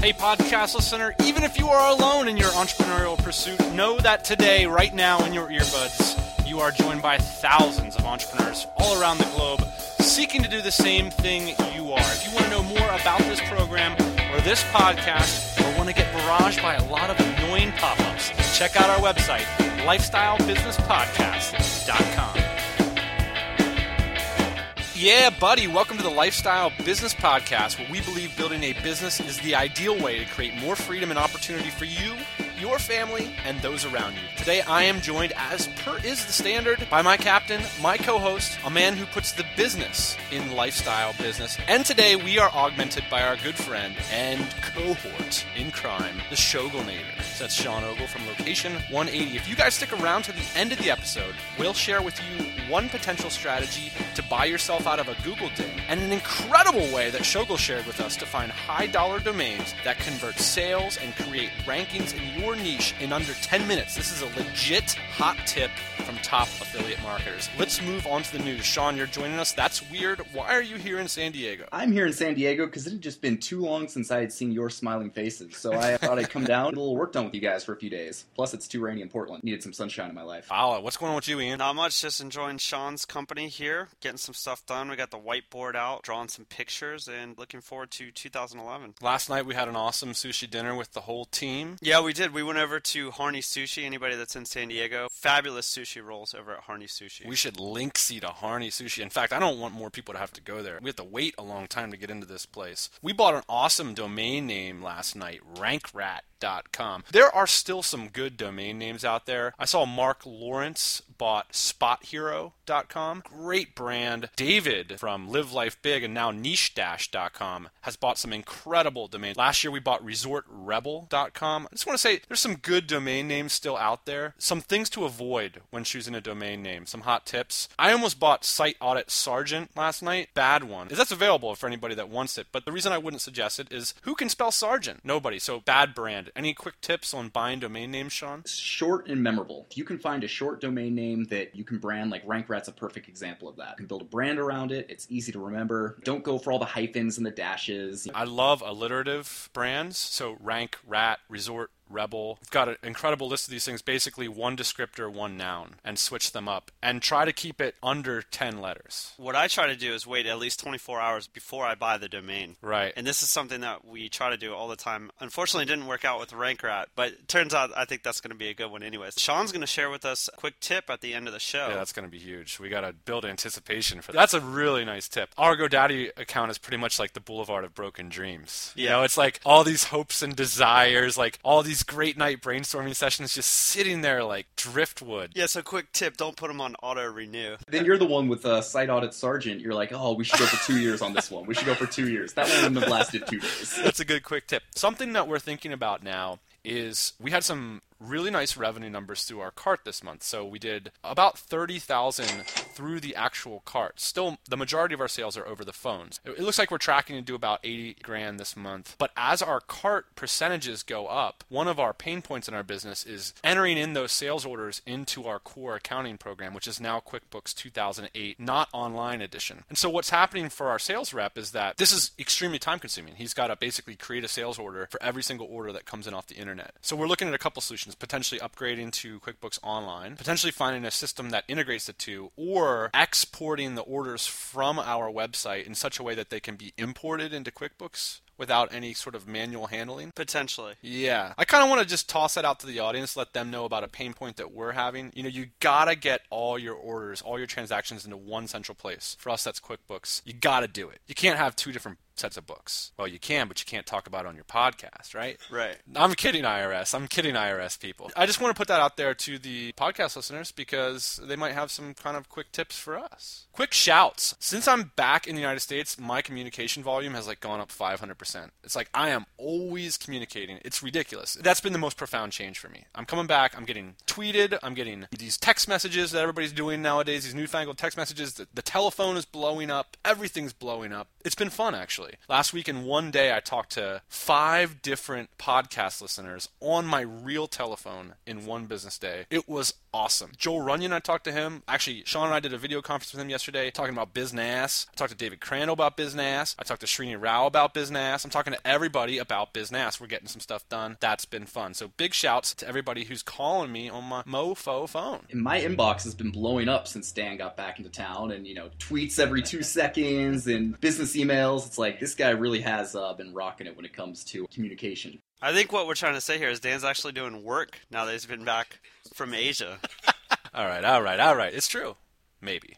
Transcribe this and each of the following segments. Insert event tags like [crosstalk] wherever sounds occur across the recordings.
Hey, podcast listener, even if you are alone in your entrepreneurial pursuit, know that today, right now, in your earbuds, you are joined by thousands of entrepreneurs all around the globe seeking to do the same thing you are. If you want to know more about this program or this podcast, or want to get barraged by a lot of annoying pop ups, check out our website, lifestylebusinesspodcast.com. Yeah, buddy, welcome to the Lifestyle Business Podcast, where we believe building a business is the ideal way to create more freedom and opportunity for you, your family, and those around you. Today, I am joined, as per is the standard, by my captain, my co host, a man who puts the business in lifestyle business. And today, we are augmented by our good friend and cohort in crime, the Shogalnator. So that's Sean Ogle from Location 180. If you guys stick around to the end of the episode, we'll share with you one potential strategy to buy yourself out of a Google ding and an incredible way that Shogal shared with us to find high dollar domains that convert sales and create rankings in your niche in under 10 minutes. This is a legit hot tip from top affiliate marketers. Let's move on to the news. Sean, you're joining us. That's weird. Why are you here in San Diego? I'm here in San Diego because it had just been too long since I had seen your smiling faces. So I [laughs] thought I'd come down, get a little work done with you guys for a few days. Plus, it's too rainy in Portland. Needed some sunshine in my life. Wow, what's going on with you, Ian? Not much, just enjoying Sean's company here, getting some stuff done. We got the whiteboard out, drawing some pictures, and looking forward to 2011. Last night we had an awesome sushi dinner with the whole team. Yeah, we did. We went over to Harney Sushi. Anybody that's in San Diego, fabulous sushi rolls over at Harney Sushi. We should link see to Harney Sushi. In fact, I don't want more people to have to go there. We have to wait a long time to get into this place. We bought an awesome domain name last night, rankrat.com. There are still some good domain names out there. I saw Mark Lawrence bought spothero.com. Great brand. David from Live Life Big and now niche-dash.com has bought some incredible domains. Last year we bought resortrebel.com. I just want to say there's some good domain names still out there. Some things to avoid when choosing a domain name. Some hot tips. I almost bought Site Audit Sergeant last night. Bad one. That's available for anybody that wants it. But the reason I wouldn't suggest it is who can spell sergeant? Nobody. So bad brand. Any quick tips on buying domain names, Sean? Short and memorable. If you can find a short domain name that you can brand, like Rank Rat's a perfect example of that. You can build a brand around it. It's easy to remember. Don't go for all the hyphens and the dashes. I love alliterative brands. So Rank Rat, Resort Rebel. We've got an incredible list of these things, basically one descriptor, one noun, and switch them up. And try to keep it under 10 letters. What I try to do is wait at least 24 hours before I buy the domain. Right. And this is something that we try to do all the time. Unfortunately, it didn't work out with RankRat, but it turns out I think that's going to be a good one anyways. Sean's going to share with us a quick tip at the end of the show. Yeah, that's going to be huge. We got to build anticipation for that. That's a really nice tip. Our GoDaddy account is pretty much like the Boulevard of Broken Dreams. Yeah. You know, it's like all these hopes and desires, like all these great night brainstorming sessions just sitting there like driftwood. yeah, so quick tip don't put them on auto renew. Then you're the one with uh, Site Audit Sergeant. You're like, oh, we should go for two years on this one. We should go for two years. That one wouldn't have lasted two days. That's a good quick tip. Something that we're thinking about now is we had some really nice revenue numbers through our cart this month. So we did about 30,000 through the actual cart. Still the majority of our sales are over the phones. It looks like we're tracking to do about 80 grand this month. But as our cart percentages go up, one of our pain points in our business is entering in those sales orders into our core accounting program, which is now QuickBooks 2008, not online edition. And so what's happening for our sales rep is that this is extremely time consuming. He's got to basically create a sales order for every single order that comes in off the internet. So we're looking at a couple solutions, potentially upgrading to QuickBooks Online, potentially finding a system that integrates the two, or exporting the orders from our website in such a way that they can be imported into QuickBooks without any sort of manual handling. Potentially. Yeah. I kind of want to just toss that out to the audience, let them know about a pain point that we're having. You know, you gotta get all your orders, all your transactions into one central place. For us, that's QuickBooks. You gotta do it. You can't have two different sets of books. Well, you can, but you can't talk about it on your podcast, right? Right. I'm kidding, IRS. I'm kidding, IRS people. I just want to put that out there to the podcast listeners because they might have some kind of quick tips for us. Quick shouts. Since I'm back in the United States, my communication volume has like gone up 500%. It's like I am always communicating. It's ridiculous. That's been the most profound change for me. I'm coming back. I'm getting tweeted. I'm getting these text messages that everybody's doing nowadays. These newfangled text messages. The, the telephone is blowing up. Everything's blowing up. It's been fun actually. Literally. Last week in one day, I talked to five different podcast listeners on my real telephone in one business day. It was awesome. Joel Runyon, I talked to him. Actually, Sean and I did a video conference with him yesterday talking about Biznass. I talked to David Crandall about Biznass. I talked to Srini Rao about Biznass. I'm talking to everybody about Biznass. We're getting some stuff done. That's been fun. So big shouts to everybody who's calling me on my mofo phone. My inbox has been blowing up since Dan got back into town and, you know, tweets every two seconds and business emails. It's like this guy really has uh, been rocking it when it comes to communication. I think what we're trying to say here is Dan's actually doing work now that he's been back from Asia. [laughs] all right, all right, all right. It's true. Maybe.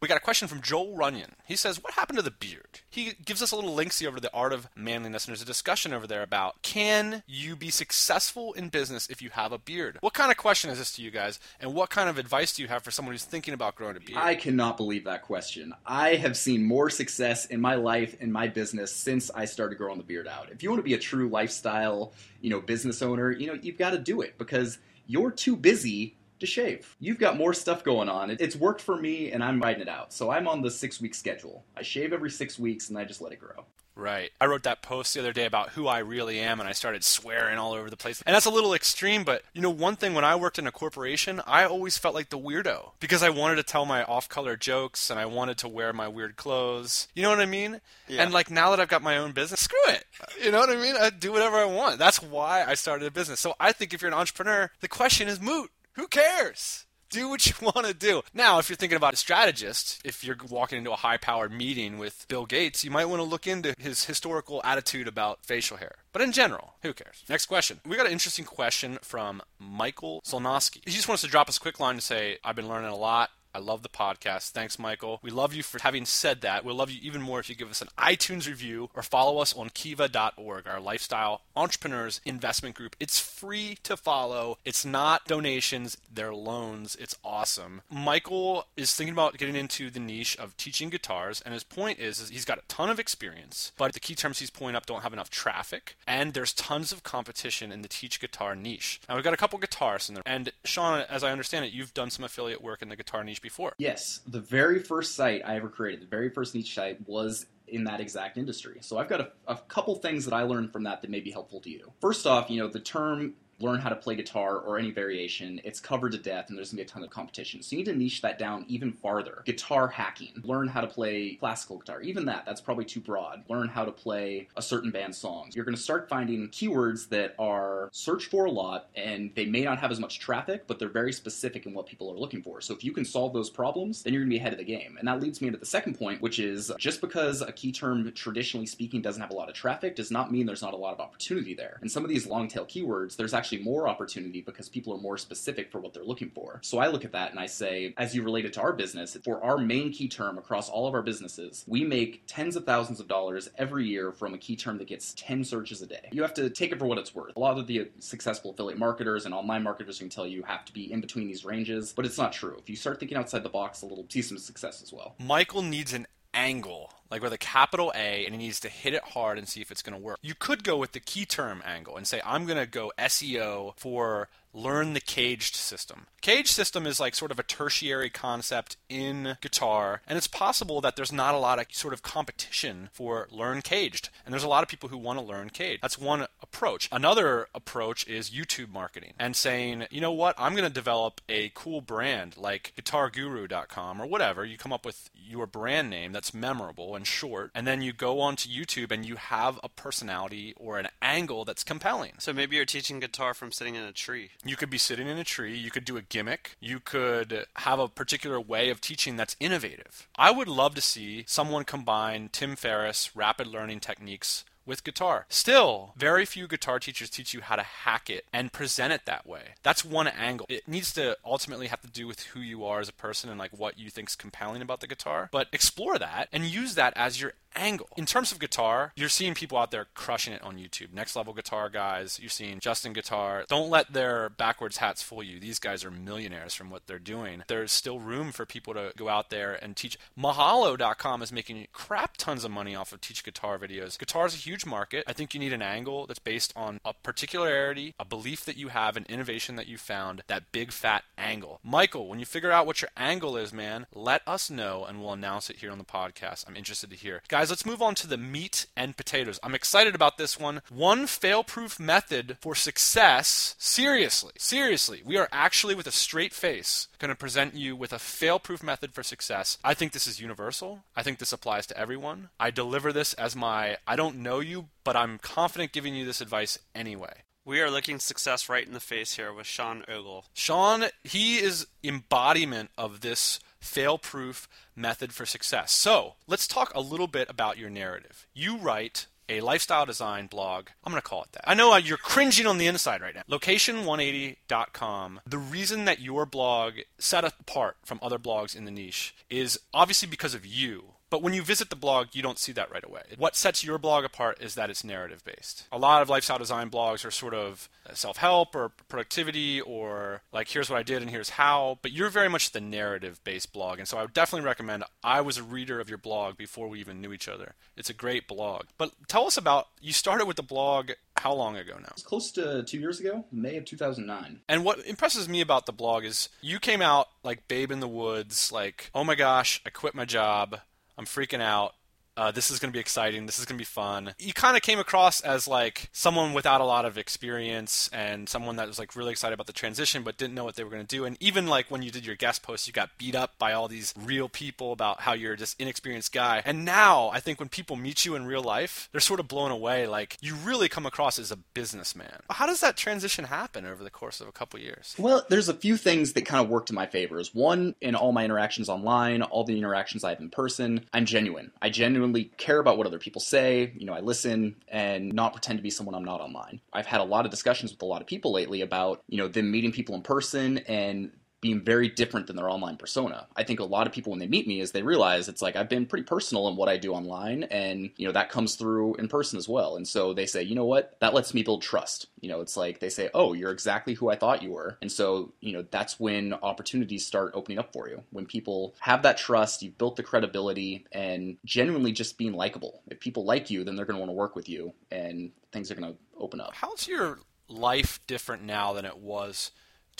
We got a question from Joel Runyon. He says, What happened to the beard? He gives us a little linksy over to the art of manliness, and there's a discussion over there about can you be successful in business if you have a beard? What kind of question is this to you guys, and what kind of advice do you have for someone who's thinking about growing a beard? I cannot believe that question. I have seen more success in my life in my business since I started growing the beard out. If you want to be a true lifestyle, you know, business owner, you know, you've got to do it because you're too busy to shave. You've got more stuff going on. It's worked for me, and I'm riding it out. So I'm on the six week schedule. I shave every six weeks, and I just let it grow. Right. I wrote that post the other day about who I really am, and I started swearing all over the place. And that's a little extreme, but you know, one thing when I worked in a corporation, I always felt like the weirdo because I wanted to tell my off color jokes and I wanted to wear my weird clothes. You know what I mean? Yeah. And like now that I've got my own business, screw it. You know what I mean? I do whatever I want. That's why I started a business. So I think if you're an entrepreneur, the question is moot. Who cares? Do what you [laughs] want to do. Now, if you're thinking about a strategist, if you're walking into a high powered meeting with Bill Gates, you might want to look into his historical attitude about facial hair. But in general, who cares? Next question. We got an interesting question from Michael Solnoski. He just wants to drop us a quick line to say, I've been learning a lot. I love the podcast. Thanks, Michael. We love you for having said that. We'll love you even more if you give us an iTunes review or follow us on kiva.org, our lifestyle entrepreneurs investment group. It's free to follow. It's not donations, they're loans. It's awesome. Michael is thinking about getting into the niche of teaching guitars, and his point is, is he's got a ton of experience, but the key terms he's pulling up don't have enough traffic, and there's tons of competition in the teach guitar niche. Now, we've got a couple guitarists in there, and Sean, as I understand it, you've done some affiliate work in the guitar niche before. Yes, the very first site I ever created, the very first niche site was in that exact industry. So I've got a, a couple things that I learned from that that may be helpful to you. First off, you know, the term learn how to play guitar or any variation, it's covered to death and there's gonna be a ton of competition. So you need to niche that down even farther. Guitar hacking, learn how to play classical guitar. Even that, that's probably too broad. Learn how to play a certain band's songs. You're gonna start finding keywords that are searched for a lot and they may not have as much traffic, but they're very specific in what people are looking for. So if you can solve those problems, then you're gonna be ahead of the game. And that leads me into the second point, which is just because a key term, traditionally speaking, doesn't have a lot of traffic does not mean there's not a lot of opportunity there. And some of these long tail keywords, there's actually actually more opportunity because people are more specific for what they're looking for. So I look at that and I say, as you relate it to our business, for our main key term across all of our businesses, we make tens of thousands of dollars every year from a key term that gets 10 searches a day. You have to take it for what it's worth. A lot of the successful affiliate marketers and online marketers can tell you have to be in between these ranges, but it's not true. If you start thinking outside the box a little, see some success as well. Michael needs an angle, like with a capital A, and he needs to hit it hard and see if it's going to work. You could go with the key term angle and say, I'm going to go SEO for learn the caged system. Cage system is like sort of a tertiary concept in guitar, and it's possible that there's not a lot of sort of competition for learn caged. And there's a lot of people who want to learn caged. That's one approach. Another approach is YouTube marketing and saying, you know what, I'm going to develop a cool brand like guitarguru.com or whatever. You come up with your brand name that's memorable and short, and then you go onto YouTube and you have a personality or an angle that's compelling. So maybe you're teaching guitar from sitting in a tree. You could be sitting in a tree, you could do a gimmick, you could have a particular way of teaching that's innovative. I would love to see someone combine Tim Ferriss rapid learning techniques with guitar. Still, very few guitar teachers teach you how to hack it and present it that way. That's one angle. It needs to ultimately have to do with who you are as a person and like what you think's compelling about the guitar. But explore that and use that as your angle. In terms of guitar, you're seeing people out there crushing it on YouTube. Next level guitar guys, you're seeing Justin Guitar. Don't let their backwards hats fool you. These guys are millionaires from what they're doing. There's still room for people to go out there and teach. Mahalo.com is making crap tons of money off of teach guitar videos. Guitar is a huge market. I think you need an angle that's based on a particularity, a belief that you have, an innovation that you found, that big fat angle. Michael, when you figure out what your angle is, man, let us know and we'll announce it here on the podcast. I'm interested to hear. Guys, Guys, let's move on to the meat and potatoes. I'm excited about this one. One fail proof method for success. Seriously, seriously, we are actually, with a straight face, going to present you with a fail proof method for success. I think this is universal. I think this applies to everyone. I deliver this as my I don't know you, but I'm confident giving you this advice anyway. We are looking success right in the face here with Sean Ogle. Sean, he is embodiment of this fail proof method for success. So let's talk a little bit about your narrative. You write a lifestyle design blog. I'm going to call it that. I know uh, you're cringing on the inside right now. Location180.com. The reason that your blog set apart from other blogs in the niche is obviously because of you. But when you visit the blog, you don't see that right away. What sets your blog apart is that it's narrative based. A lot of lifestyle design blogs are sort of uh, self help or productivity or like here's what I did and here's how, but you're very much the narrative based blog. And so I would definitely recommend I was a reader of your blog before we even knew each other. It's a great blog. But tell us about you started with the blog how long ago now? It's close to two years ago, May of 2009. And what impresses me about the blog is you came out like babe in the woods, like, oh my gosh, I quit my job. I'm freaking out. Uh, this is going to be exciting. This is going to be fun. You kind of came across as like someone without a lot of experience and someone that was like really excited about the transition but didn't know what they were going to do. And even like when you did your guest post, you got beat up by all these real people about how you're just inexperienced guy. And now I think when people meet you in real life, they're sort of blown away. Like you really come across as a businessman. How does that transition happen over the course of a couple years? Well, there's a few things that kind of worked to my favors. One, in all my interactions online, all the interactions I have in person, I'm genuine. I genuinely genuinely care about what other people say. You know, I listen and not pretend to be someone I'm not online. I've had a lot of discussions with a lot of people lately about, you know, them meeting people in person and being very different than their online persona. I think a lot of people when they meet me is they realize it's like I've been pretty personal in what I do online and you know that comes through in person as well. And so they say, "You know what? That lets me build trust." You know, it's like they say, "Oh, you're exactly who I thought you were." And so, you know, that's when opportunities start opening up for you. When people have that trust, you've built the credibility and genuinely just being likable. If people like you, then they're going to want to work with you and things are going to open up. How's your life different now than it was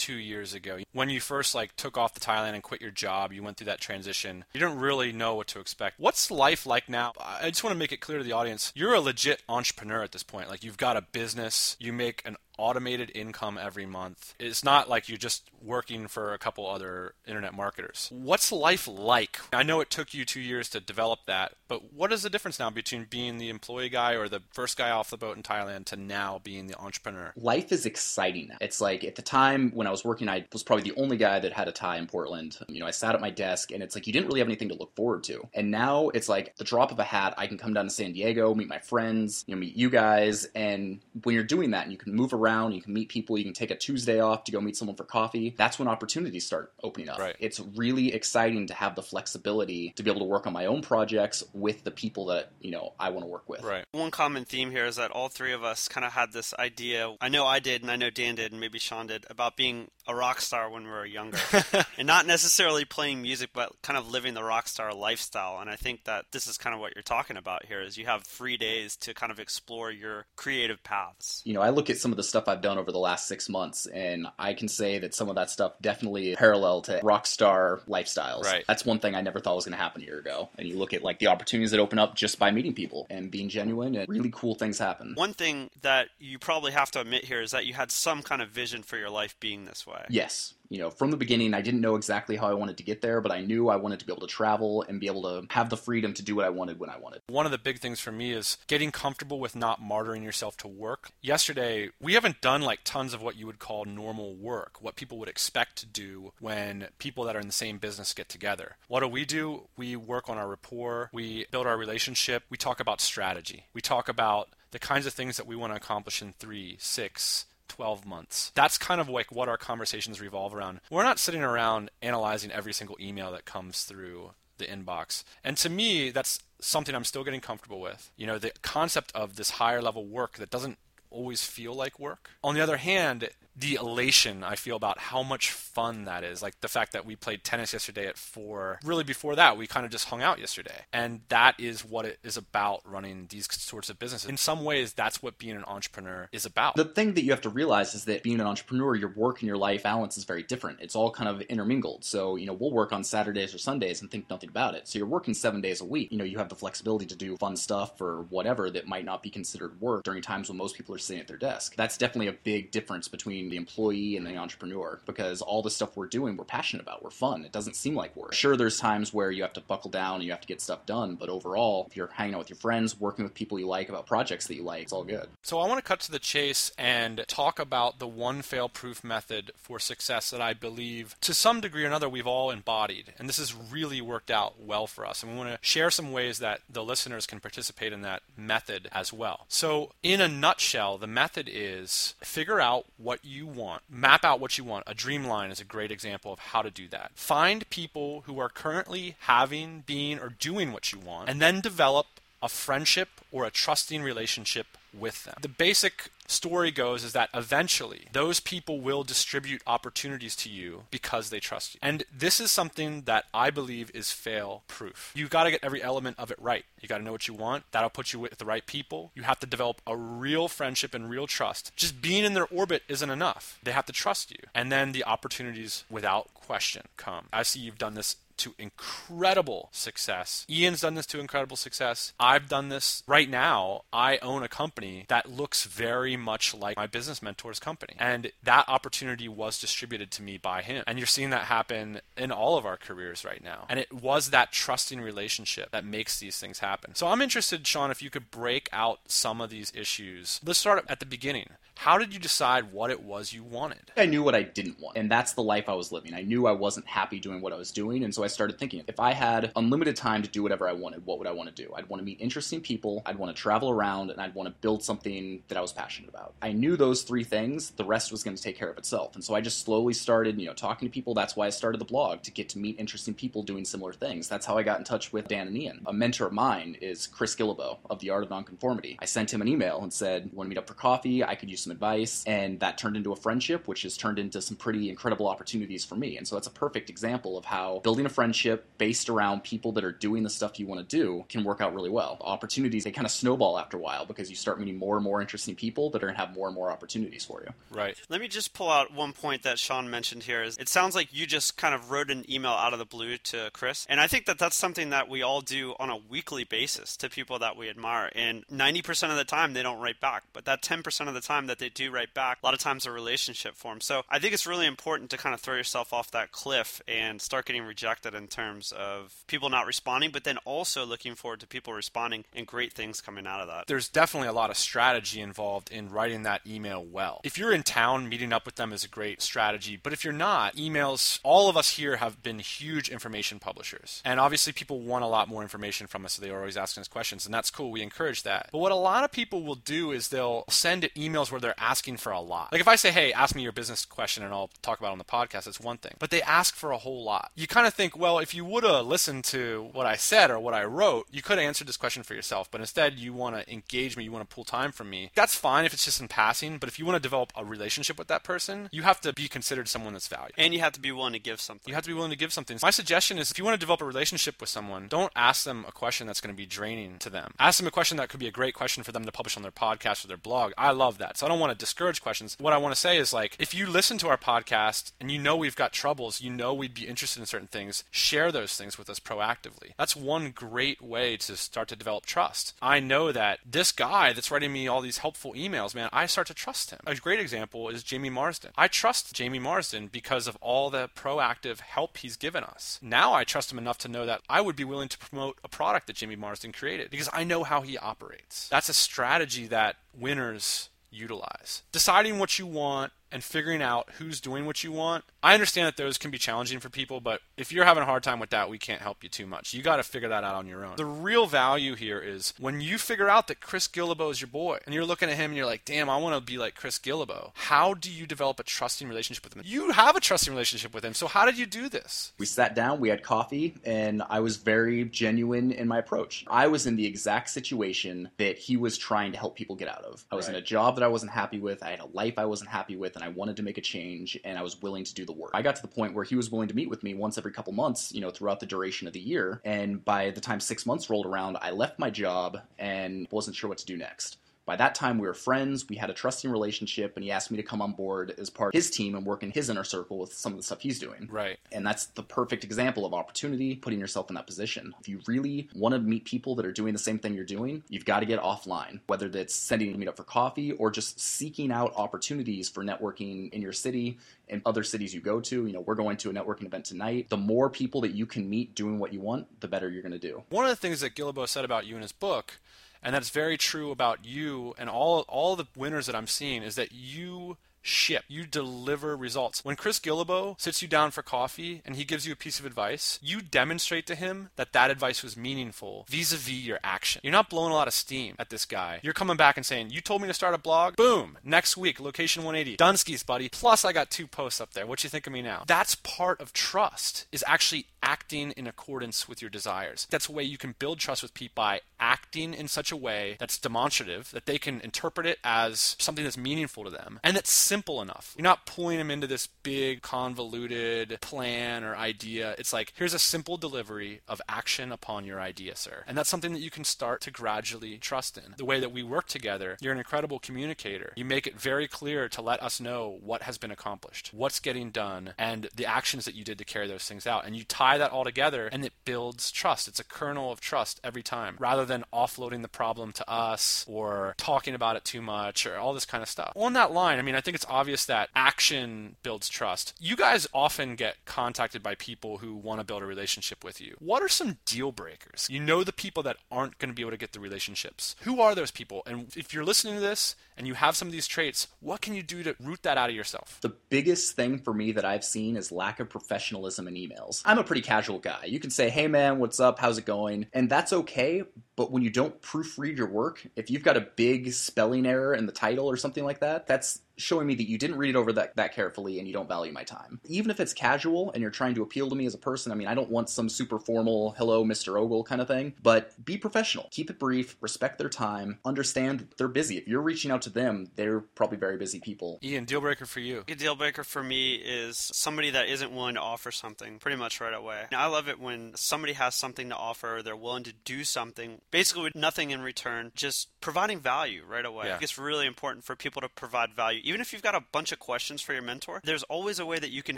two years ago. When you first like took off to thailand and quit your job you went through that transition you didn't really know what to expect. What's life like now? I just want to make it clear to the audience you're a legit entrepreneur at this point. Like you've got a business you make an automated income every month. It's not like you're just working for a couple other internet marketers. What's life like? I know it took you two years to develop that, but what is the difference now between being the employee guy or the first guy off the boat in Thailand to now being the entrepreneur? Life is exciting. It's like at the time when I was working, I was probably the only guy that had a tie in Portland. You know, I sat at my desk and it's like you didn't really have anything to look forward to. And now it's like the drop of a hat, I can come down to San Diego, meet my friends, you know, meet you guys. And when you're doing that and you can move around around, you can meet people, you can take a Tuesday off to go meet someone for coffee. That's when opportunities start opening up. Right. It's really exciting to have the flexibility to be able to work on my own projects with the people that, you know, I want to work with. Right. One common theme here is that all three of us kind of had this idea. I know I did and I know Dan did and maybe Sean did about being a rock star when we were younger. [laughs] and not necessarily playing music but kind of living the rock star lifestyle. And I think that this is kind of what you're talking about here is you have 3 days to kind of explore your creative paths. You know, I look at some of the stuff I've done over the last six months, and I can say that some of that stuff definitely parallel to rock star lifestyles. Right. That's one thing I never thought was going to happen a year ago. And you look at like the opportunities that open up just by meeting people and being genuine, and really cool things happen. One thing that you probably have to admit here is that you had some kind of vision for your life being this way. Yes you know, from the beginning, I didn't know exactly how I wanted to get there, but I knew I wanted to be able to travel and be able to have the freedom to do what I wanted when I wanted. One of the big things for me is getting comfortable with not martyring yourself to work. Yesterday, we haven't done like tons of what you would call normal work, what people would expect to do when people that are in the same business get together. What do we do? We work on our rapport, we build our relationship, we talk about strategy, we talk about the kinds of things that we want to accomplish in three, six, 12 months. That's kind of like what our conversations revolve around. We're not sitting around analyzing every single email that comes through the inbox. And to me, that's something I'm still getting comfortable with. You know, the concept of this higher level work that doesn't always feel like work. On the other hand, the elation I feel about how much fun that is. Like the fact that we played tennis yesterday at four. Really, before that, we kind of just hung out yesterday. And that is what it is about running these sorts of businesses. In some ways, that's what being an entrepreneur is about. The thing that you have to realize is that being an entrepreneur, your work and your life balance is very different. It's all kind of intermingled. So, you know, we'll work on Saturdays or Sundays and think nothing about it. So you're working seven days a week. You know, you have the flexibility to do fun stuff or whatever that might not be considered work during times when most people are sitting at their desk. That's definitely a big difference between the employee and the entrepreneur because all the stuff we're doing, we're passionate about. We're fun. It doesn't seem like work. Sure, there's times where you have to buckle down and you have to get stuff done, but overall, if you're hanging out with your friends, working with people you like about projects that you like, it's all good. So I want to cut to the chase and talk about the one fail proof method for success that I believe to some degree or another we've all embodied. And this has really worked out well for us. And we want to share some ways that the listeners can participate in that method as well. So, in a nutshell, the method is figure out what you want, map out what you want. A dream line is a great example of how to do that. Find people who are currently having, being, or doing what you want, and then develop a friendship or a trusting relationship with them. The basic story goes is that eventually those people will distribute opportunities to you because they trust you. And this is something that I believe is fail proof. You've got to get every element of it right. You got to know what you want. That'll put you with the right people. You have to develop a real friendship and real trust. Just being in their orbit isn't enough. They have to trust you. And then the opportunities without question come. I see you've done this to incredible success. Ian's done this to incredible success. I've done this right now. I own a company that looks very much like my business mentor's company. And that opportunity was distributed to me by him. And you're seeing that happen in all of our careers right now. And it was that trusting relationship that makes these things happen. So I'm interested, Sean, if you could break out some of these issues. Let's start at the beginning. How did you decide what it was you wanted? I knew what I didn't want, and that's the life I was living. I knew I wasn't happy doing what I was doing, and so I started thinking if I had unlimited time to do whatever I wanted, what would I want to do? I'd want to meet interesting people, I'd want to travel around, and I'd want to build something that I was passionate about. I knew those three things, the rest was going to take care of itself. And so I just slowly started, you know, talking to people. That's why I started the blog to get to meet interesting people doing similar things. That's how I got in touch with Dan and Ian. A mentor of mine is Chris Guillebeau of The Art of Nonconformity. I sent him an email and said, "Want to meet up for coffee? I could use some advice." And that turned into a friendship, which has turned into some pretty incredible opportunities for me. And so that's a perfect example of how building a friendship based around people that are doing the stuff you want to do can work out really well. Opportunities, they kind of snowball after a while because you start meeting more and more interesting people that are going to have more and more opportunities for you. Right. Let me just pull out one point that Sean mentioned here. Is it sounds like you just kind of wrote an email out of the blue to Chris, and I think that that's something that we all do on a weekly basis to people that we admire. And 90% of the time they don't write back, but that 10% of the time that they do write back, a lot of times a relationship forms. So I think it's really important to kind of throw yourself off that cliff and start getting rejected in terms of people not responding, but then also looking forward to people responding and great things coming out of that. There's definitely a lot of strategy involved in writing that email well. If you're in town, meeting up with them is a great strategy. But if you're not, emails, all of us here have been huge information publishers. And obviously, people want a lot more information from us, so they are always asking us questions, and that's cool. We encourage that. But what a lot of people will do is they'll send emails where they're asking for a lot. Like if I say, hey, ask me your business question and I'll talk about it on the podcast, it's one thing. But they ask for a whole lot. You kind of think, well, if you would have listened to what I said or what I wrote, you could have answered this question for yourself. But instead, you want to engage me, you want to pull time from me. That's fine if it's just in passing. But if you want to develop a relationship with that person, you have to be considered someone that's valued. And you have to be willing to give something. You have to be willing to give something. My suggestion is if you want to develop a relationship with someone, don't ask them a question that's going to be draining to them. Ask them a question that could be a great question for them to publish on their podcast or their blog. I love that. So I don't want to discourage questions. What I want to say is like, if you listen to our podcast and you know we've got troubles, you know we'd be interested in certain things, share those things with us proactively. That's one great way to start to develop trust. I know that this guy that's writing me all these helpful emails, man, I start to trust him. A great example is Jamie Marsden. I trust Jamie Marsden because of all the proactive help he's given us. Now I trust him enough to know that I would be willing to promote a product that Jamie Marsden created because I know how he operates. That's a strategy that winners utilize. Deciding what you want and figuring out who's doing what you want. I understand that those can be challenging for people, but if you're having a hard time with that, we can't help you too much. You got to figure that out on your own. The real value here is when you figure out that Chris Guillebeau is your boy and you're looking at him and you're like, damn, I want to be like Chris Guillebeau. How do you develop a trusting relationship with him? You have a trusting relationship with him. So how did you do this? We sat down, we had coffee, and I was very genuine in my approach. I was in the exact situation that he was trying to help people get out of. I was Right. in a job that I wasn't happy with, I had a life I wasn't happy with, and and I wanted to make a change and I was willing to do the work. I got to the point where he was willing to meet with me once every couple months, you know, throughout the duration of the year. And by the time six months rolled around, I left my job and wasn't sure what to do next. By that time, we were friends. We had a trusting relationship, and he asked me to come on board as part of his team and work in his inner circle with some of the stuff he's doing. Right. And that's the perfect example of opportunity, putting yourself in that position. If you really want to meet people that are doing the same thing you're doing, you've got to get offline, whether that's sending a meet up for coffee or just seeking out opportunities for networking in your city and other cities you go to. You know, we're going to a networking event tonight. The more people that you can meet doing what you want, the better you're going to do. One of the things that Guillebeau said about you in his book and that's very true about you and all all the winners that I'm seeing is that you ship. You deliver results. When Chris Guillebeau sits you down for coffee and he gives you a piece of advice, you demonstrate to him that that advice was meaningful vis-a-vis your action. You're not blowing a lot of steam at this guy. You're coming back and saying, "You told me to start a blog. Boom! Next week, location 180, Dunskies, buddy. Plus, I got two posts up there. What you think of me now?" That's part of trust. Is actually acting in accordance with your desires. That's a way you can build trust with people by acting in such a way that's demonstrative that they can interpret it as something that's meaningful to them and that's simple enough. You're not pulling them into this big, convoluted plan or idea. It's like, here's a simple delivery of action upon your idea, sir. And that's something that you can start to gradually trust in. The way that we work together, you're an incredible communicator. You make it very clear to let us know what has been accomplished, what's getting done, and the actions that you did to carry those things out. And you tie that all together and it builds trust. It's a kernel of trust every time rather than offloading the problem to us or talking about it too much or all this kind of stuff. On that line, I mean, I think it's obvious that action builds trust. You guys often get contacted by people who want to build a relationship with you. What are some deal breakers? You know the people that aren't going to be able to get the relationships. Who are those people? And if you're listening to this and you have some of these traits, what can you do to root that out of yourself? The biggest thing for me that I've seen is lack of professionalism in emails. I'm a pretty casual guy. You can say, hey man, what's up? How's it going? And that's okay. But when you don't proofread your work, if you've got a big spelling error in the title or something like that, that's showing me that you didn't read it over that, that carefully and you don't value my time. Even if it's casual and you're trying to appeal to me as a person, I mean, I don't want some super formal, hello, Mr. Ogle kind of thing, but be professional. Keep it brief, respect their time, understand that they're busy. If you're reaching out to them, they're probably very busy people. Ian, deal breaker for you. A deal breaker for me is somebody that isn't willing to offer something pretty much right away. Now, I love it when somebody has something to offer, they're willing to do something, basically with nothing in return, just providing value right away. Yeah. It's really important for people to provide value. Even if you've got a bunch of questions for your mentor, there's always a way that you can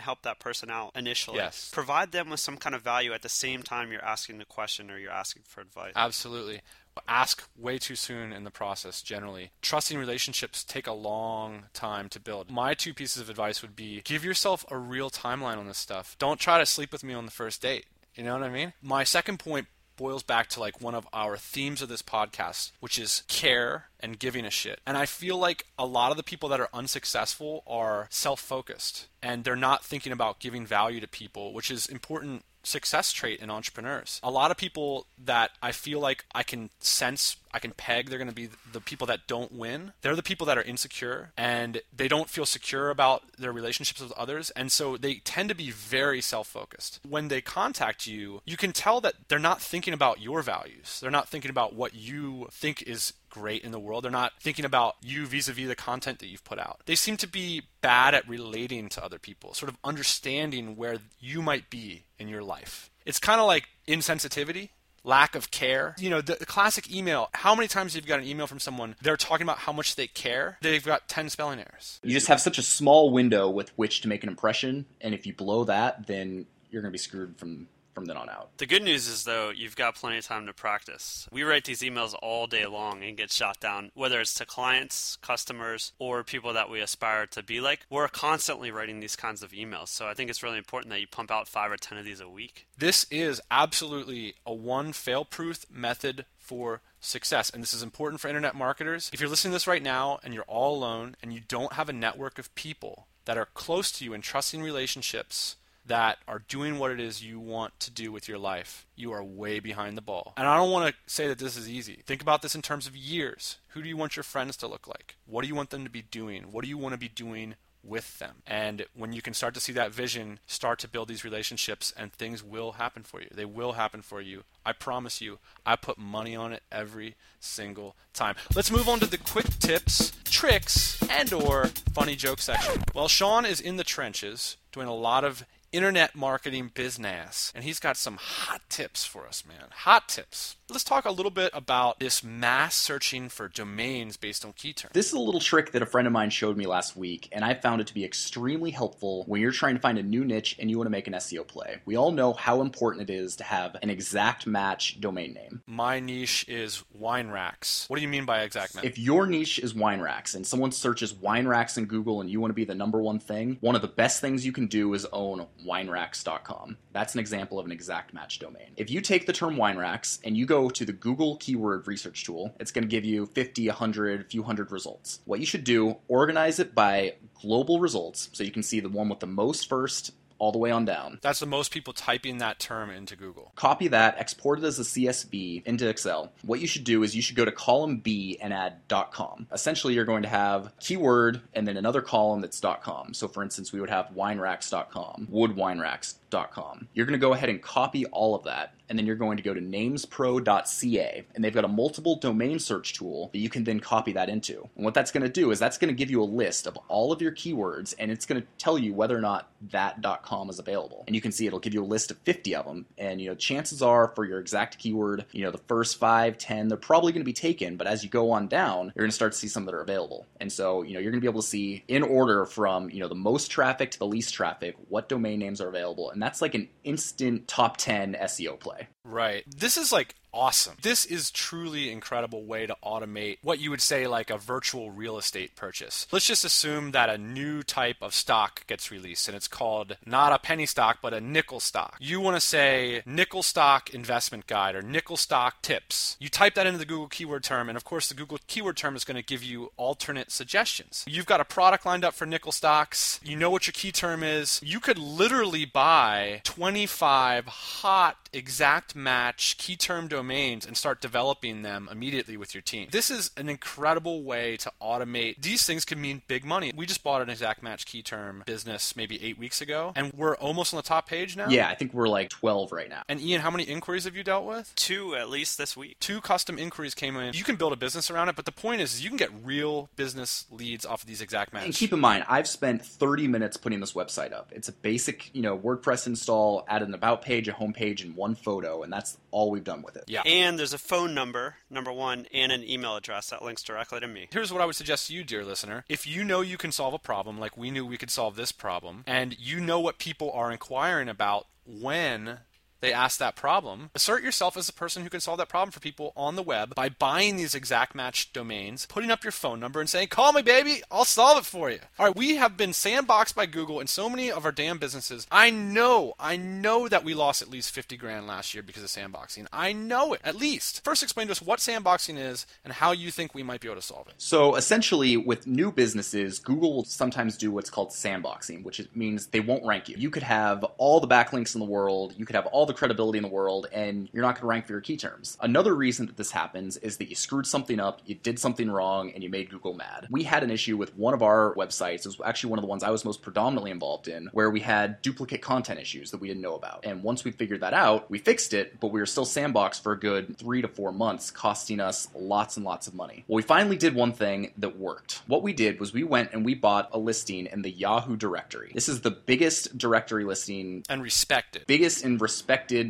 help that person out initially. Yes. Provide them with some kind of value at the same time you're asking the question or you're asking for advice. Absolutely. Ask way too soon in the process, generally. Trusting relationships take a long time to build. My two pieces of advice would be give yourself a real timeline on this stuff. Don't try to sleep with me on the first date. You know what I mean? My second point boils back to like one of our themes of this podcast, which is care and giving a shit. And I feel like a lot of the people that are unsuccessful are self focused and they're not thinking about giving value to people, which is important success trait in entrepreneurs. A lot of people that I feel like I can sense, I can peg, they're going to be the people that don't win. They're the people that are insecure and they don't feel secure about their relationships with others. And so they tend to be very self focused. When they contact you, you can tell that they're not thinking about your values. They're not thinking about what you think is great in the world. They're not thinking about you vis a vis the content that you've put out. They seem to be bad at relating to other people, sort of understanding where you might be in your life. It's kind of like insensitivity. Lack of care. You know, the, the classic email. How many times you've you got an email from someone? They're talking about how much they care. They've got 10 spelling errors. You just have such a small window with which to make an impression, and if you blow that, then you're going to be screwed from from then on out. The good news is, though, you've got plenty of time to practice. We write these emails all day long and get shot down, whether it's to clients, customers, or people that we aspire to be like. We're constantly writing these kinds of emails. So I think it's really important that you pump out five or 10 of these a week. This is absolutely a one fail proof method for success. And this is important for internet marketers. If you're listening to this right now and you're all alone and you don't have a network of people that are close to you in trusting relationships, that are doing what it is you want to do with your life, you are way behind the ball. And I don't want to say that this is easy. Think about this in terms of years. Who do you want your friends to look like? What do you want them to be doing? What do you want to be doing with them. And when you can start to see that vision, start to build these relationships, and things will happen for you. They will happen for you. I promise you. I put money on it every single time. Let's move on to the quick tips, tricks, and or funny joke section. Well, Sean is in the trenches doing a lot of internet marketing business. And he's got some hot tips for us, man. Hot tips. Let's talk a little bit about this mass searching for domains based on key terms. This is a little trick that a friend of mine showed me last week, and I found it to be extremely helpful when you're trying to find a new niche and you want to make an SEO play. We all know how important it is to have an exact match domain name. My niche is wine racks. What do you mean by exact match? If your niche is wine racks and someone searches wine racks in Google and you want to be the number one thing, one of the best things you can do is own wineracks.com. That's an example of an exact match domain. If you take the term wine racks and you go to the Google keyword research tool, it's going to give you 50, 100, a few hundred results. What you should do, organize it by global results so you can see the one with the most first all the way on down. That's the most people typing that term into Google. Copy that, export it as a CSV into Excel. What you should do is you should go to column B and add .com. Essentially, you're going to have keyword and then another column that's .com. So for instance, we would have wineracks.com, woodwineracks.com. You're going to go ahead and copy all of that and then you're going to go to namespro.ca and they've got a multiple domain search tool that you can then copy that into. And what that's going to do is that's going to give you a list of all of your keywords and it's going to tell you whether or not that.com is available. And you can see it'll give you a list of 50 of them and you know chances are for your exact keyword, you know the first 5, 10, they're probably going to be taken, but as you go on down, you're going to start to see some that are available. And so, you know, you're going to be able to see in order from, you know, the most traffic to the least traffic what domain names are available. And that's like an instant top 10 SEO play. Right. This is like awesome. This is truly incredible way to automate what you would say like a virtual real estate purchase. Let's just assume that a new type of stock gets released and it's called not a penny stock but a nickel stock. You want to say nickel stock investment guide or nickel stock tips. You type that into the Google keyword term and of course the Google keyword term is going to give you alternate suggestions. You've got a product lined up for nickel stocks. You know what your key term is. You could literally buy 25 hot exact match key term domains domains and start developing them immediately with your team. This is an incredible way to automate. These things can mean big money. We just bought an exact match key term business maybe eight weeks ago, and we're almost on the top page now. Yeah, I think we're like 12 right now. And Ian, how many inquiries have you dealt with? Two at least this week. Two custom inquiries came in. You can build a business around it, but the point is, is you can get real business leads off of these exact match. And keep in mind, I've spent 30 minutes putting this website up. It's a basic, you know, WordPress install, add an about page, a home page, and one photo, and that's all we've done with it. Yeah. And there's a phone number, number one, and an email address that links directly to me. Here's what I would suggest to you, dear listener. If you know you can solve a problem like we knew we could solve this problem, and you know what people are inquiring about when they ask that problem. Assert yourself as the person who can solve that problem for people on the web by buying these exact match domains, putting up your phone number, and saying, Call me, baby, I'll solve it for you. All right, we have been sandboxed by Google in so many of our damn businesses. I know, I know that we lost at least 50 grand last year because of sandboxing. I know it, at least. First, explain to us what sandboxing is and how you think we might be able to solve it. So, essentially, with new businesses, Google will sometimes do what's called sandboxing, which means they won't rank you. You could have all the backlinks in the world, you could have all the the credibility in the world and you're not going to rank for your key terms. Another reason that this happens is that you screwed something up, you did something wrong, and you made Google mad. We had an issue with one of our websites, it was actually one of the ones I was most predominantly involved in, where we had duplicate content issues that we didn't know about. And once we figured that out, we fixed it, but we were still sandboxed for a good three to four months, costing us lots and lots of money. Well, we finally did one thing that worked. What we did was we went and we bought a listing in the Yahoo directory. This is the biggest directory listing and respected. Biggest and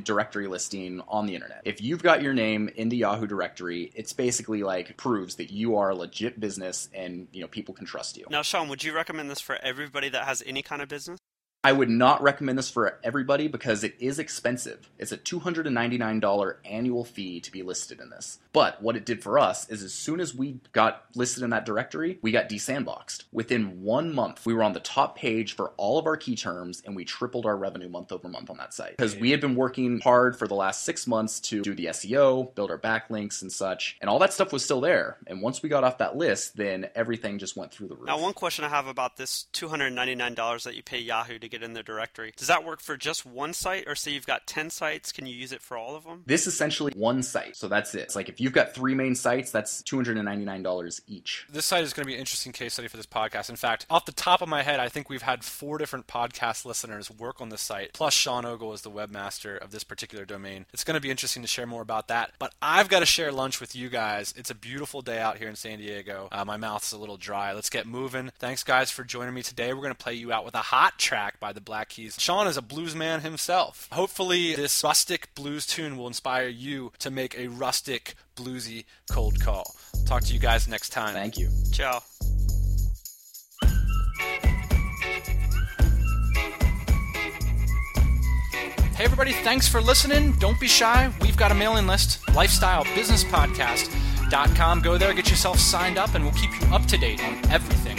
directory listing on the internet. If you've got your name in the Yahoo directory, it's basically like proves that you are a legit business and you know people can trust you. Now, Sean, would you recommend this for everybody that has any kind of business? I would not recommend this for everybody because it is expensive. It's a $299 annual fee to be listed in this. But what it did for us is as soon as we got listed in that directory, we got desandboxed. Within one month, we were on the top page for all of our key terms and we tripled our revenue month over month on that site. Because we had been working hard for the last six months to do the SEO, build our backlinks and such, and all that stuff was still there. And once we got off that list, then everything just went through the roof. Now, one question I have about this $299 that you pay Yahoo to it in the directory. Does that work for just one site, or say you've got 10 sites, can you use it for all of them? This is essentially one site, so that's it. It's like if you've got three main sites, that's $299 each. This site is going to be an interesting case study for this podcast. In fact, off the top of my head, I think we've had four different podcast listeners work on this site, plus Sean Ogle is the webmaster of this particular domain. It's going to be interesting to share more about that. But I've got to share lunch with you guys. It's a beautiful day out here in San Diego. Uh, my mouth's a little dry. Let's get moving. Thanks, guys, for joining me today. We're going to play you out with a hot track by the Black Keys. Sean is a blues man himself. Hopefully, this rustic blues tune will inspire you to make a rustic, bluesy cold call. Talk to you guys next time. Thank you. Ciao. Hey, everybody, thanks for listening. Don't be shy. We've got a mailing list, lifestylebusinesspodcast.com. Go there, get yourself signed up, and we'll keep you up to date on everything